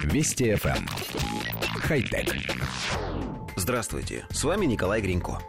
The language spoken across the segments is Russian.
Вести FM. Эм. Хай-тек. Здравствуйте, с вами Николай Гринько.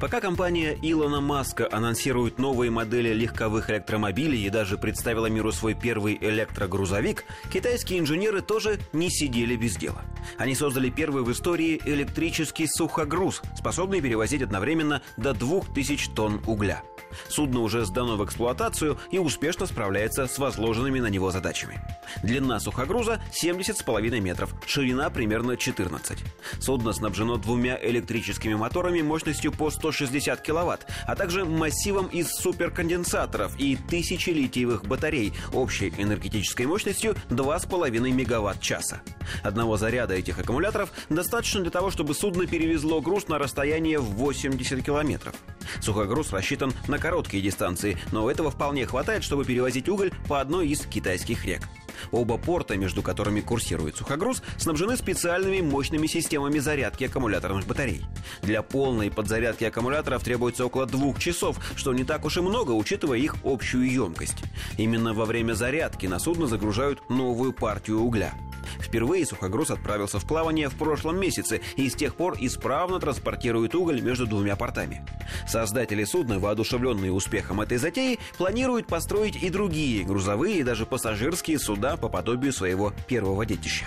Пока компания Илона Маска анонсирует новые модели легковых электромобилей и даже представила миру свой первый электрогрузовик, китайские инженеры тоже не сидели без дела. Они создали первый в истории электрический сухогруз, способный перевозить одновременно до 2000 тонн угля. Судно уже сдано в эксплуатацию и успешно справляется с возложенными на него задачами. Длина сухогруза 70,5 метров, ширина примерно 14. Судно снабжено двумя электрическими моторами мощностью по 160 киловатт, а также массивом из суперконденсаторов и тысячи литиевых батарей общей энергетической мощностью 2,5 мегаватт-часа. Одного заряда этих аккумуляторов достаточно для того, чтобы судно перевезло груз на расстояние в 80 километров. Сухогруз рассчитан на короткие дистанции, но этого вполне хватает, чтобы перевозить уголь по одной из китайских рек. Оба порта, между которыми курсирует сухогруз, снабжены специальными мощными системами зарядки аккумуляторных батарей. Для полной подзарядки аккумуляторов требуется около двух часов, что не так уж и много, учитывая их общую емкость. Именно во время зарядки на судно загружают новую партию угля. Впервые сухогруз отправился в плавание в прошлом месяце и с тех пор исправно транспортирует уголь между двумя портами. Создатели судна, воодушевленные успехом этой затеи, планируют построить и другие грузовые и даже пассажирские суда по подобию своего первого детища.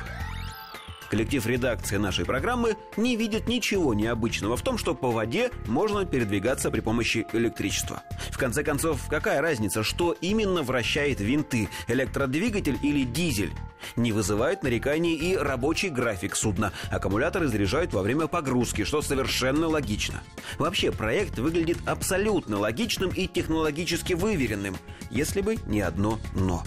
Коллектив редакции нашей программы не видит ничего необычного в том, что по воде можно передвигаться при помощи электричества. В конце концов, какая разница, что именно вращает винты, электродвигатель или дизель? Не вызывает нареканий и рабочий график судна. Аккумуляторы заряжают во время погрузки, что совершенно логично. Вообще, проект выглядит абсолютно логичным и технологически выверенным, если бы не одно «но».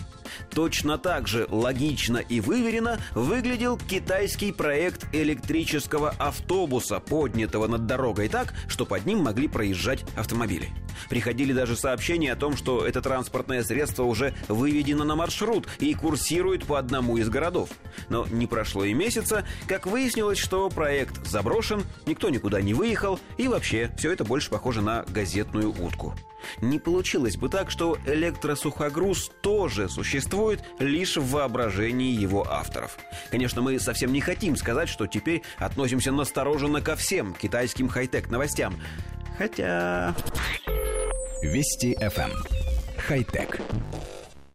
Точно так же логично и выверено выглядел китайский проект электрического автобуса, поднятого над дорогой так, что под ним могли проезжать автомобили. Приходили даже сообщения о том, что это транспортное средство уже выведено на маршрут и курсирует по одному из городов. Но не прошло и месяца, как выяснилось, что проект заброшен, никто никуда не выехал, и вообще все это больше похоже на газетную утку. Не получилось бы так, что электросухогруз тоже существует лишь в воображении его авторов. Конечно, мы совсем не хотим сказать, что теперь относимся настороженно ко всем китайским хай-тек новостям. Хотя... Вести FM. Эм. Хай-тек.